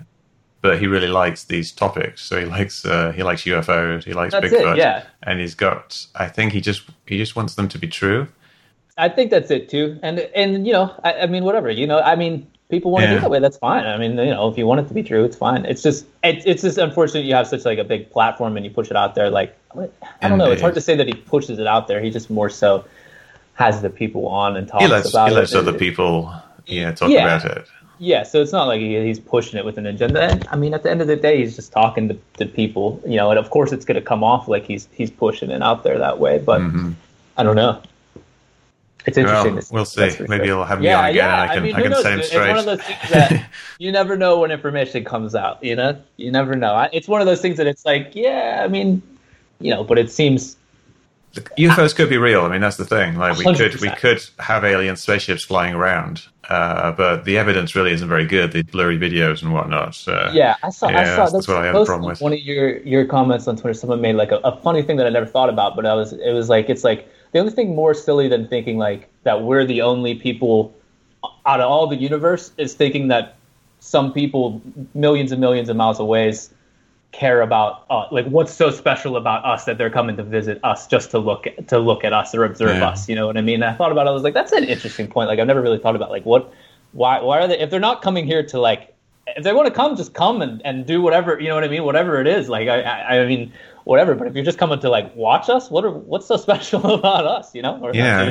but he really likes these topics. So he likes uh, he likes UFOs, he likes That's it, Bigfoot, yeah. and he's got. I think he just he just wants them to be true. I think that's it too. And and you know, I, I mean, whatever. You know, I mean, people want to Yeah. do that way. That's fine. I mean, you know, if you want it to be true, it's fine. It's just it, it's just unfortunate you have such like a big platform and you push it out there. Like I don't know. It's hard to say that he pushes it out there. He just more so has the people on and talks He lets about he lets it. other people yeah talk Yeah. about it. Yeah, so it's not like he, he's pushing it with an agenda. And, I mean, at the end of the day, he's just talking to, to people, you know. And of course, it's going to come off like he's he's pushing it out there that way. But Mm-hmm. I don't know. It's interesting. Well, we'll see. Maybe sure. you'll have me yeah, on again yeah. and I can, mean, I who can knows? set him It's straight. one of those things that you never know when information comes out. You know, you never know. It's one of those things that it's like, yeah, I mean, you know, but it seems UFOs could be real. I mean, that's the thing. Like we could we 100%. could have alien spaceships flying around, uh, but the evidence really isn't very good. The blurry videos and whatnot. So, Yeah, I saw. I Yeah, saw. that's- That's, that's what I have a problem with. One of your your comments on Twitter, someone made like a, a funny thing that I never thought about, but I was it was like it's like the only thing more silly than thinking like that we're the only people out of all the universe is thinking that some people millions and millions of miles away care about uh, like what's so special about us that they're coming to visit us just to look to look at us or observe Yeah. us you know what i mean And i thought about it i was like that's an interesting point like i've never really thought about like what why why are they if they're not coming here to like if they want to come just come and, and do whatever you know what i mean whatever it is like I, I i mean whatever but if you're just coming to like watch us what are what's so special about us you know Yeah.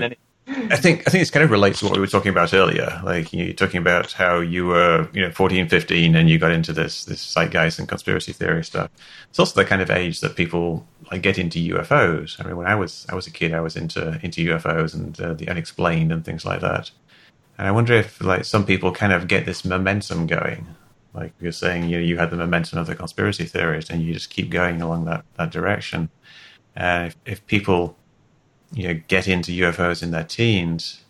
I think I think this kind of relates to what we were talking about earlier. Like you're talking about how you were, you know, 14, 15, and you got into this this zeitgeist and conspiracy theory stuff. It's also the kind of age that people like get into UFOs. I mean, when I was I was a kid, I was into into UFOs and uh, the unexplained and things like that. And I wonder if like some people kind of get this momentum going. Like you're saying, you know, you had the momentum of the conspiracy theories, and you just keep going along that that direction. And if, if people you know get into UFOs in their teens,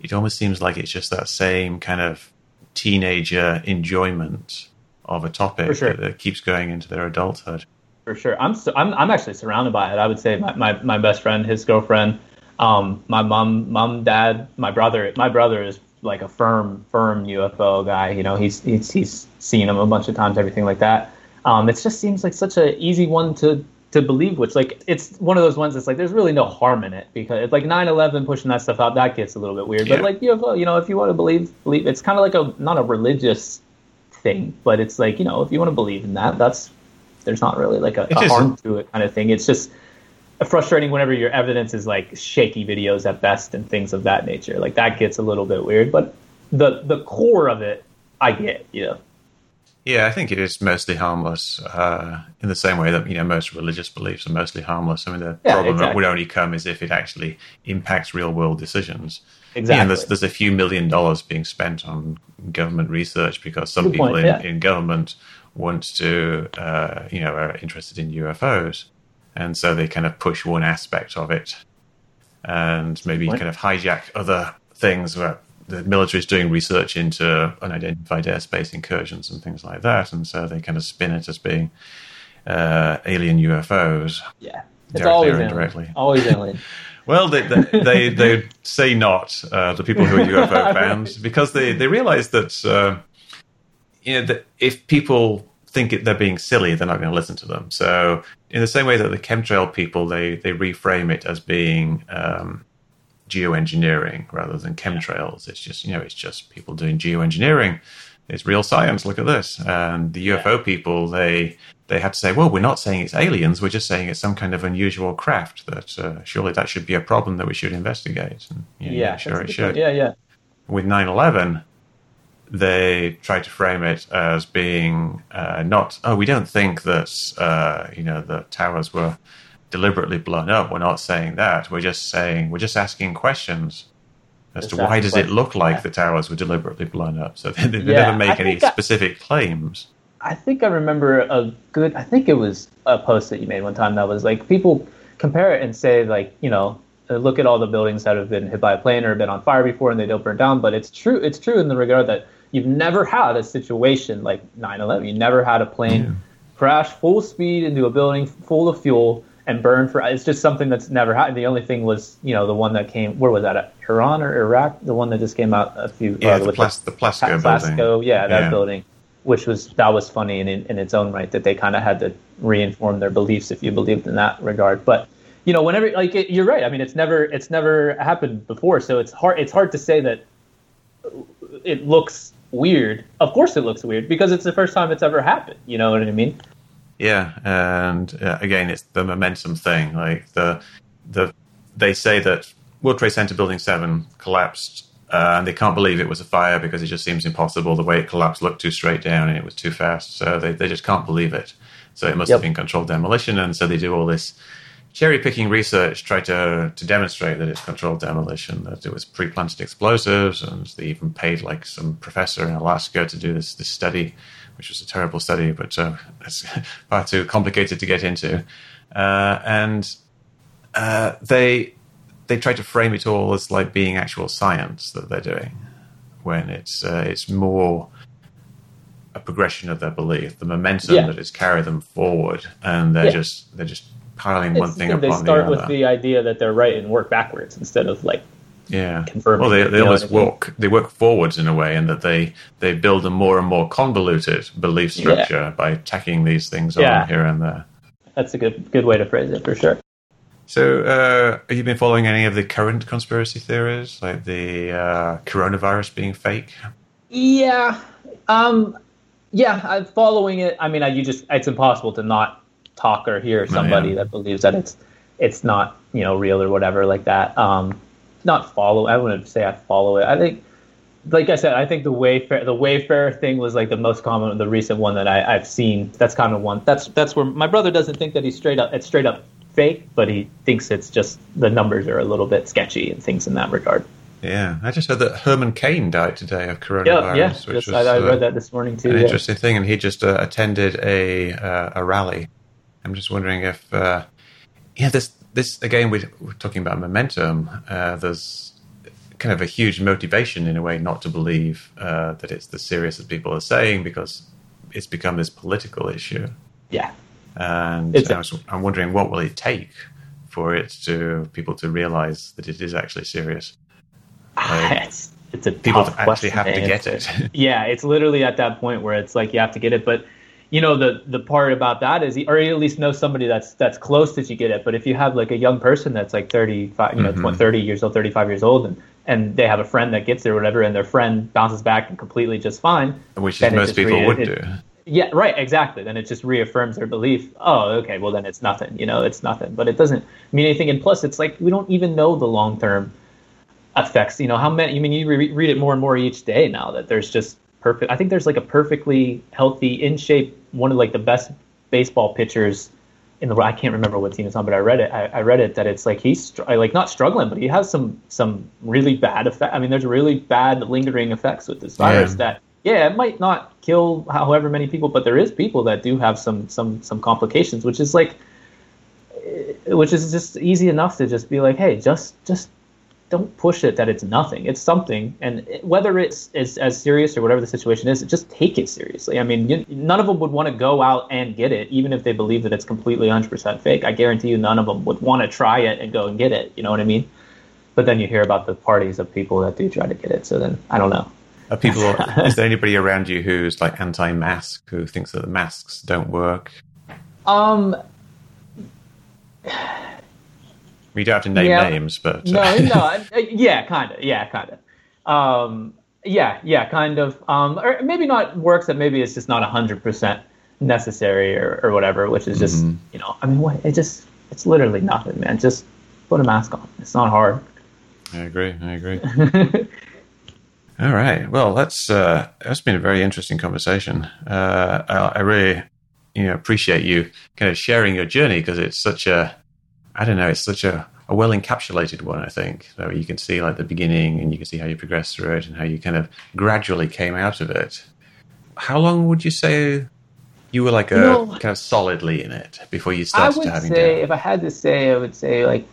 it almost seems like it's just that same kind of teenager enjoyment of a topic sure. that, that keeps going into their adulthood. For sure, I'm su- I'm I'm actually surrounded by it. I would say my, my, my best friend, his girlfriend, um, my mom, mom, dad, my brother. My brother is like a firm firm UFO guy. You know, he's he's he's seen them a bunch of times, everything like that. Um, it just seems like such an easy one to to believe. Which like it's one of those ones that's like there's really no harm in it because it's like 9/11 pushing that stuff out that gets a little bit weird. Yeah. But like UFO, you know, if you want to believe believe, it's kind of like a not a religious thing, but it's like you know if you want to believe in that, that's there's not really like a, a harm to it kind of thing. It's just frustrating whenever your evidence is like shaky videos at best and things of that nature. Like that gets a little bit weird, but the the core of it, I get. You know, Yeah, I think it is mostly harmless uh, in the same way that you know most religious beliefs are mostly harmless. I mean, the Yeah, problem exactly. would only come is if it actually impacts real world decisions. Exactly. Yeah, there's, there's a few million dollars being spent on government research because some Good people point, in, yeah. in government want to, uh, you know, are interested in UFOs, and so they kind of push one aspect of it, and maybe point. kind of hijack other things where the military is doing research into unidentified airspace incursions and things like that, and so they kind of spin it as being uh, alien UFOs. yeah, it's Directly always indirectly. Always alien. Well, they they they, they say not uh, the people who are UFO fans because they they realize that uh, you know that if people think it, they're being silly, they're not going to listen to them. So in the same way that the chemtrail people they they reframe it as being um, geoengineering rather than chemtrails. It's just you know it's just people doing geoengineering. It's real science. Look at this. And the UFO people they they had to say, well, we're not saying it's aliens. We're just saying it's some kind of unusual craft. That uh, surely that should be a problem that we should investigate. And, you know, Yeah, sure it should point. Yeah, yeah. with 9-11 they try to frame it as being uh, not oh we don't think that uh, you know the towers were deliberately blown up we're not saying that we're just saying we're just asking questions as to why does it look like yeah. the towers were deliberately blown up so they, they Yeah, never make any I- specific claims I think I remember a good. I think it was a post that you made one time that was like people compare it and say like you know uh, look at all the buildings that have been hit by a plane or been on fire before and they don't burn down. But it's true. It's true in the regard that you've never had a situation like 9/11. You never had a plane crash full speed into a building full of fuel and burn for. It's just something that's never happened. The only thing was you know the one that came. Where was that? At Iran or Iraq? The one that just came out a few. yeah uh, the, plas- the Plasco Plasco, building yeah, that Yeah. building, which was that was funny in in its own right that they kind of had to reinform their beliefs if you believed in that regard. But you know, whenever like it, you're right. I mean, it's never it's never happened before, so it's hard it's hard to say that it looks weird. Of course, it looks weird because it's the first time it's ever happened. You know what I mean? Yeah, and uh, again, it's the momentum thing. Like the the they say that World Trade Center Building Seven collapsed Uh, and they can't believe it was a fire because it just seems impossible. The way it collapsed looked too straight down and it was too fast. So they, they just can't believe it. So it must Yep. have been controlled demolition. And so they do all this cherry picking research, try to, to demonstrate that it's controlled demolition, that it was pre planted explosives. And they even paid like some professor in Alaska to do this, this study, which was a terrible study, but uh, it's far too complicated to get into. Uh, and uh, they they try to frame it all as like being actual science that they're doing, when it's uh, it's more a progression of their belief, the momentum Yeah. that has carried them forward, and they're Yeah. just they're just piling one It's- thing they start with the idea that they're right and work backwards instead of like yeah. confirming Well, they, they you know almost what I mean? they work forwards in a way, and that they they build a more and more convoluted belief Yeah. structure by tacking these things Yeah. on here and there. that's a good good way to phrase it for sure. So, uh, have you been following any of the current conspiracy theories, like the uh, coronavirus being fake? Yeah. Um yeah, I'm following it. I mean, I, you just it's impossible to not talk or hear somebody yeah. that believes that it's it's not, you know, real or whatever like that. Um not follow. I wouldn't say I follow it. I think like I said, I think the Wayfair the Wayfair thing was like the most common the recent one that I, I've seen. That's kind of one. That's that's where my brother doesn't think that he's straight up it's straight up fake, but he thinks it's just the numbers are a little bit sketchy and things in that regard. Yeah, I just heard that Herman Cain died today of coronavirus, Yeah, yeah. which Just, was I, I uh, read that this morning too. an yeah. interesting thing, and he just uh, attended a uh, a rally. I'm just wondering if, uh, yeah, this this again we're, we're talking about momentum. Uh, there's kind of a huge motivation in a way not to believe uh, that it's as serious as people are saying because it's become this political issue. Yeah. and I was, I'm wondering what will it take for it to people to realize that it is actually serious. Like, it's it's a people actually have to get it. yeah, it's literally at that point where it's like you have to get it. But you know the the part about that is, or you at least know somebody that's that's close that you get it. But if you have like a young person that's like 35, you know. Mm-hmm. 20, 30 years old, 35 years old, and and they have a friend that gets it or whatever, and their friend bounces back and completely just fine. Which is most people re- would it- do. Yeah, right, exactly. Then it just reaffirms their belief. Oh, okay, well then it's nothing. You know, it's nothing. But it doesn't mean anything. And plus, it's like we don't even know the long term effects. You know, how many? I mean, you re- read it more and more each day now that there's just perfect. I think there's like a perfectly healthy, in shape, one of like the best baseball pitchers in the. World. I can't remember what team it's on, but I read it. I, I read it that it's like he's str- like not struggling, but he has some some really bad effect. I mean, there's really bad lingering effects with this virus Yeah. that yeah, it might not kill however many people, but there is people that do have some some some complications, which is like, eh, which is just easy enough to just be like, hey, just just don't push it that it's nothing. It's something, and whether it's is as serious or whatever the situation is, just take it seriously. I mean, you, none of them would want to go out and get it, even if they believe that it's completely 100% fake. I guarantee you, none of them would want to try it and go and get it. You know what I mean? But then you hear about the parties of people that do try to get it. So then I don't know. Are people? is there anybody around you who's like anti-mask, who thinks that the masks don't work? Um, We don't have to name Yeah. names, but no, uh, no, uh, yeah, kind of, yeah, kind of, um, yeah, yeah, kind of, um, or maybe not works. That maybe it's just not hundred percent necessary or, or whatever. Which is just, Mhm. you know, I mean, what? It just, it's literally nothing, man. Just put a mask on. It's not hard. I agree. I agree. All right. Well, that's uh, that's been a very interesting conversation. Uh, I, I really, you know, appreciate you kind of sharing your journey because it's such a, I don't know, it's such a, a well encapsulated one. I think so you can see like the beginning and you can see how you progress through it and how you kind of gradually came out of it. How long would you say you were like a You know- kind of solidly in it before you I started would having say, if I had to say, I would say like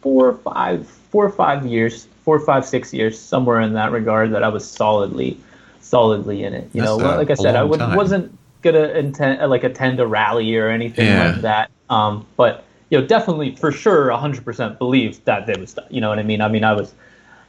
four or five, four or five years, four or five, six years, somewhere in that regard, that I was solidly, solidly in it. You That's know, a- like I said, I would, wasn't gonna intend like attend a rally or anything Yeah. like that. Um, but you know, definitely for sure, hundred percent believed that there was. You know what I mean? I mean, I was,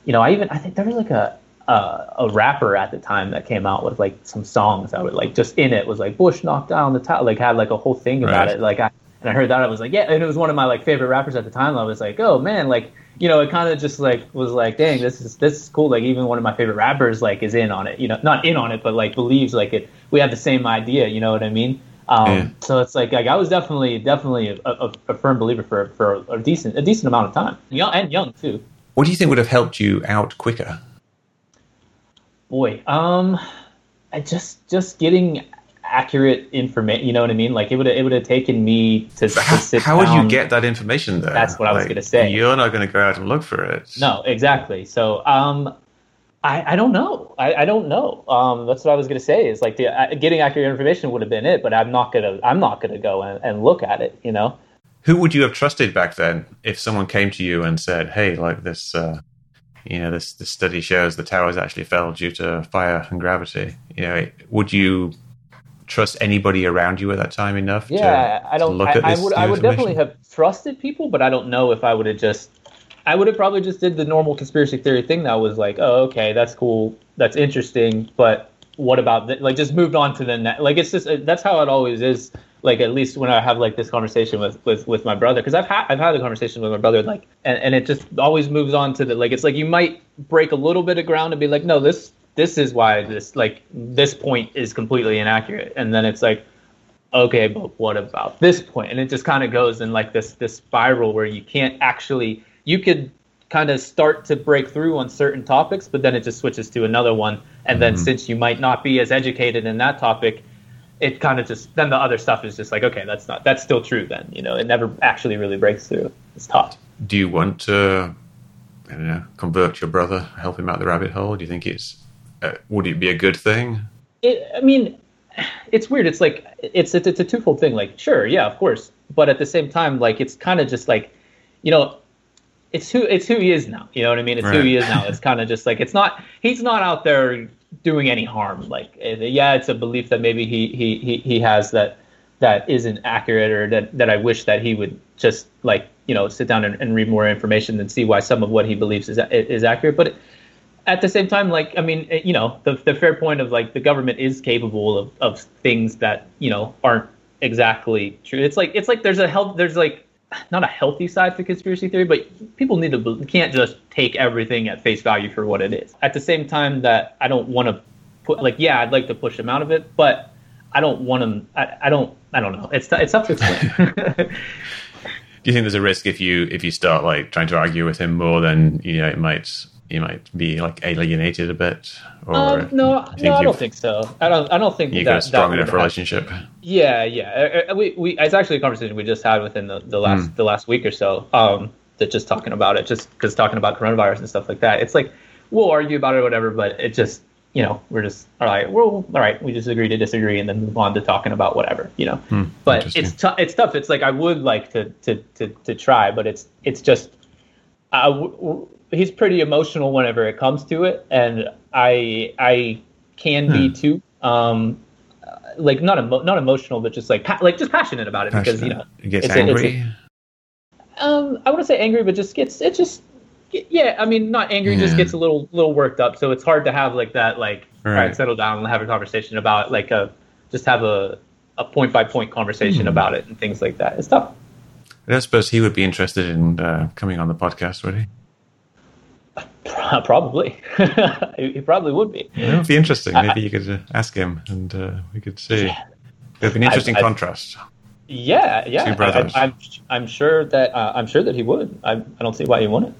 you know, I even I think there was like a. Uh, a rapper at the time that came out with like some songs that would like just in it was like Bush knocked down the tower like had like a whole thing about Right. it like I and I heard that I was like yeah and it was one of my like favorite rappers at the time I was like oh man like you know it kind of just like was like dang this is this is cool like even one of my favorite rappers like is in on it you know not in on it but like believes like it we have the same idea you know what I mean um, Yeah. so it's like like I was definitely definitely a, a, a firm believer for for a decent a decent amount of time young and young too What do you think would have helped you out quicker? boy, um, I just just getting accurate information. You know what I mean? Like it would it would have taken me to, to How, sit how would you get that information though? That's what I was gonna say. You're not going to go out and look for it. No, exactly. So, um, I, I don't know. I, I don't know. Um, that's what I was gonna say. Is like the uh, getting accurate information would have been it, but I'm not gonna I'm not gonna go and, and look at it. You know. Who would you have trusted back then if someone came to you and said, "Hey, like this, uh, you know, this this study shows the towers actually fell due to fire and gravity." You know, would you trust anybody around you at that time enough? Yeah, to, I don't. I, at I would. I would definitely have trusted people, but I don't know if I would have just. I would have probably just did the normal conspiracy theory thing that was like, oh, okay, that's cool, that's interesting, but what about th-? like just moved on to the next? Like it's just uh, that's how it always is. Like at least when I have like this conversation with with, with my brother, because I've had I've had a conversation with my brother, like, and, and it just always moves on to the like it's like you might break a little bit of ground and be like, no, this this is why this like this point is completely inaccurate, and then it's like okay, but what about this point? And it just kind of goes in like this this spiral where you can't actually you could kind of start to break through on certain topics, but then it just switches to another one. And then since you might not be as educated in that topic, it kind of just then the other stuff is just like okay, that's not that's still true. Then you know it never actually really breaks through. It's tough. Do you want to, I don't know, convert your brother, help him out the rabbit hole? Do you think it's uh, would it be a good thing? it, I mean, it's weird. It's like it's, it's it's a twofold thing. Like, sure, yeah, of course, but at the same time, like it's kind of just like, you know, it's who it's who he is now. You know what I mean? It's who he is now. It's kind of just like it's not. He's not out there doing any harm. Like, yeah, it's a belief that maybe he he he, he has that that isn't accurate or that that I wish that he would just like you know sit down and, and read more information and see why some of what he believes is is accurate. But at the same time, like I mean, you know, the the fair point of like the government is capable of, of things that you know aren't exactly true. It's like it's like there's a health there's like not a healthy side to conspiracy theory, but people need to can't just take everything at face value for what it is. At the same time, that I don't want to put like yeah, I'd like to push them out of it, but I don't want them. I, I don't. I don't know. It's it's tough to explain. Do you think there's a risk if you if you start like trying to argue with him more, then you know it might you might be like alienated a bit? Or um, no, no, I don't think so. I don't. I don't think You that, got a strong enough happen. relationship. Yeah, yeah. Uh, uh, We, we, it's actually a conversation we just had within the, the last the last week or so. Um, that just talking about it, just because talking about coronavirus and stuff like that. It's like we'll argue about it, or whatever, but it just you know we're just all right. Well, all right, we just agree to disagree, and then move on to talking about whatever, you know. but it's tou- it's tough. It's like I would like to to to, to try, but it's it's just I w- w- he's pretty emotional whenever it comes to it, and I I can be too. Um, uh, like not emo- not emotional, but just like pa- like just passionate about it because you know it gets it's a- it's a- angry. um I wouldn't say angry, but just gets it just yeah. I mean, not angry, just gets a little little worked up. So it's hard to have like that like all Right. right, settle down and have a conversation about like a just have a a point by point conversation Hmm. about it and things like that. It's tough. I suppose he would be interested in uh, coming on the podcast, would he? Probably, he probably would be. It would be interesting. Maybe you could uh, ask him, and uh, we could see. It would be an interesting I- contrast. Yeah, yeah. Two I, brothers. I, I'm I'm sure that uh, I'm sure that he would. I, I don't see why he wouldn't.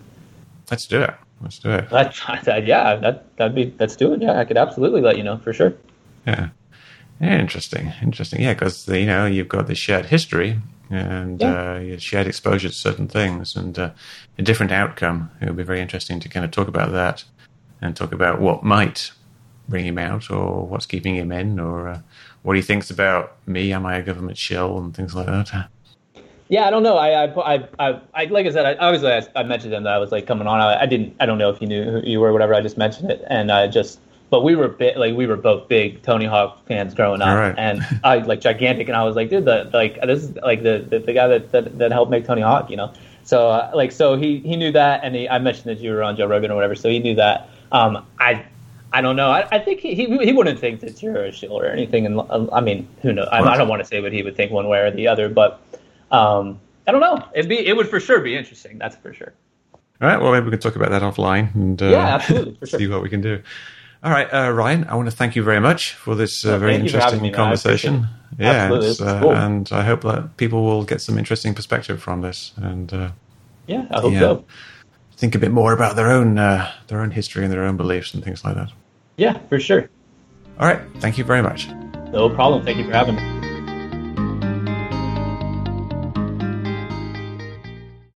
Let's do it. Let's do it. That, that, yeah, that that'd be let's do it. Yeah, I could absolutely let you know for sure. Yeah. yeah interesting. Interesting. Yeah, because you know you've got the shared history and Yeah. uh, your shared exposure to certain things and uh, a different outcome. It would be very interesting to kind of talk about that and talk about what might bring him out or what's keeping him in or uh, what he thinks about me. Am I a government shill and things like that. Yeah, I don't know. I I I, I, I like I said, I, obviously I, I mentioned him that I was like coming on. I, I didn't. I don't know if you knew who you were, or whatever. I just mentioned it, and I just. But we were bit like we were both big Tony Hawk fans growing up, right. and I like gigantic, and I was like, dude, the like this is like the the, the guy that, that that helped make Tony Hawk, you know. So uh, like so he he knew that, and he, I mentioned that you were on Joe Rogan or whatever, so he knew that. Um, I. I don't know. I, I think he, he he wouldn't think that you're a shill or anything. And um, I mean, who knows? I, I don't want to say what he would think one way or the other, but um, I don't know. It'd be it would for sure be interesting. That's for sure. All right. Well, maybe we can talk about that offline and uh, Yeah, absolutely, for sure. see what we can do. All right, uh, Ryan. I want to thank you very much for this uh, very thank you for interesting me. Conversation. Yeah, Absolutely, it's, this is uh, cool. and I hope that people will get some interesting perspective from this and uh, Yeah, I hope Yeah. so. think a bit more about their own uh, their own history and their own beliefs and things like that. Yeah, for sure. All right. Thank you very much. No problem. Thank you for having me.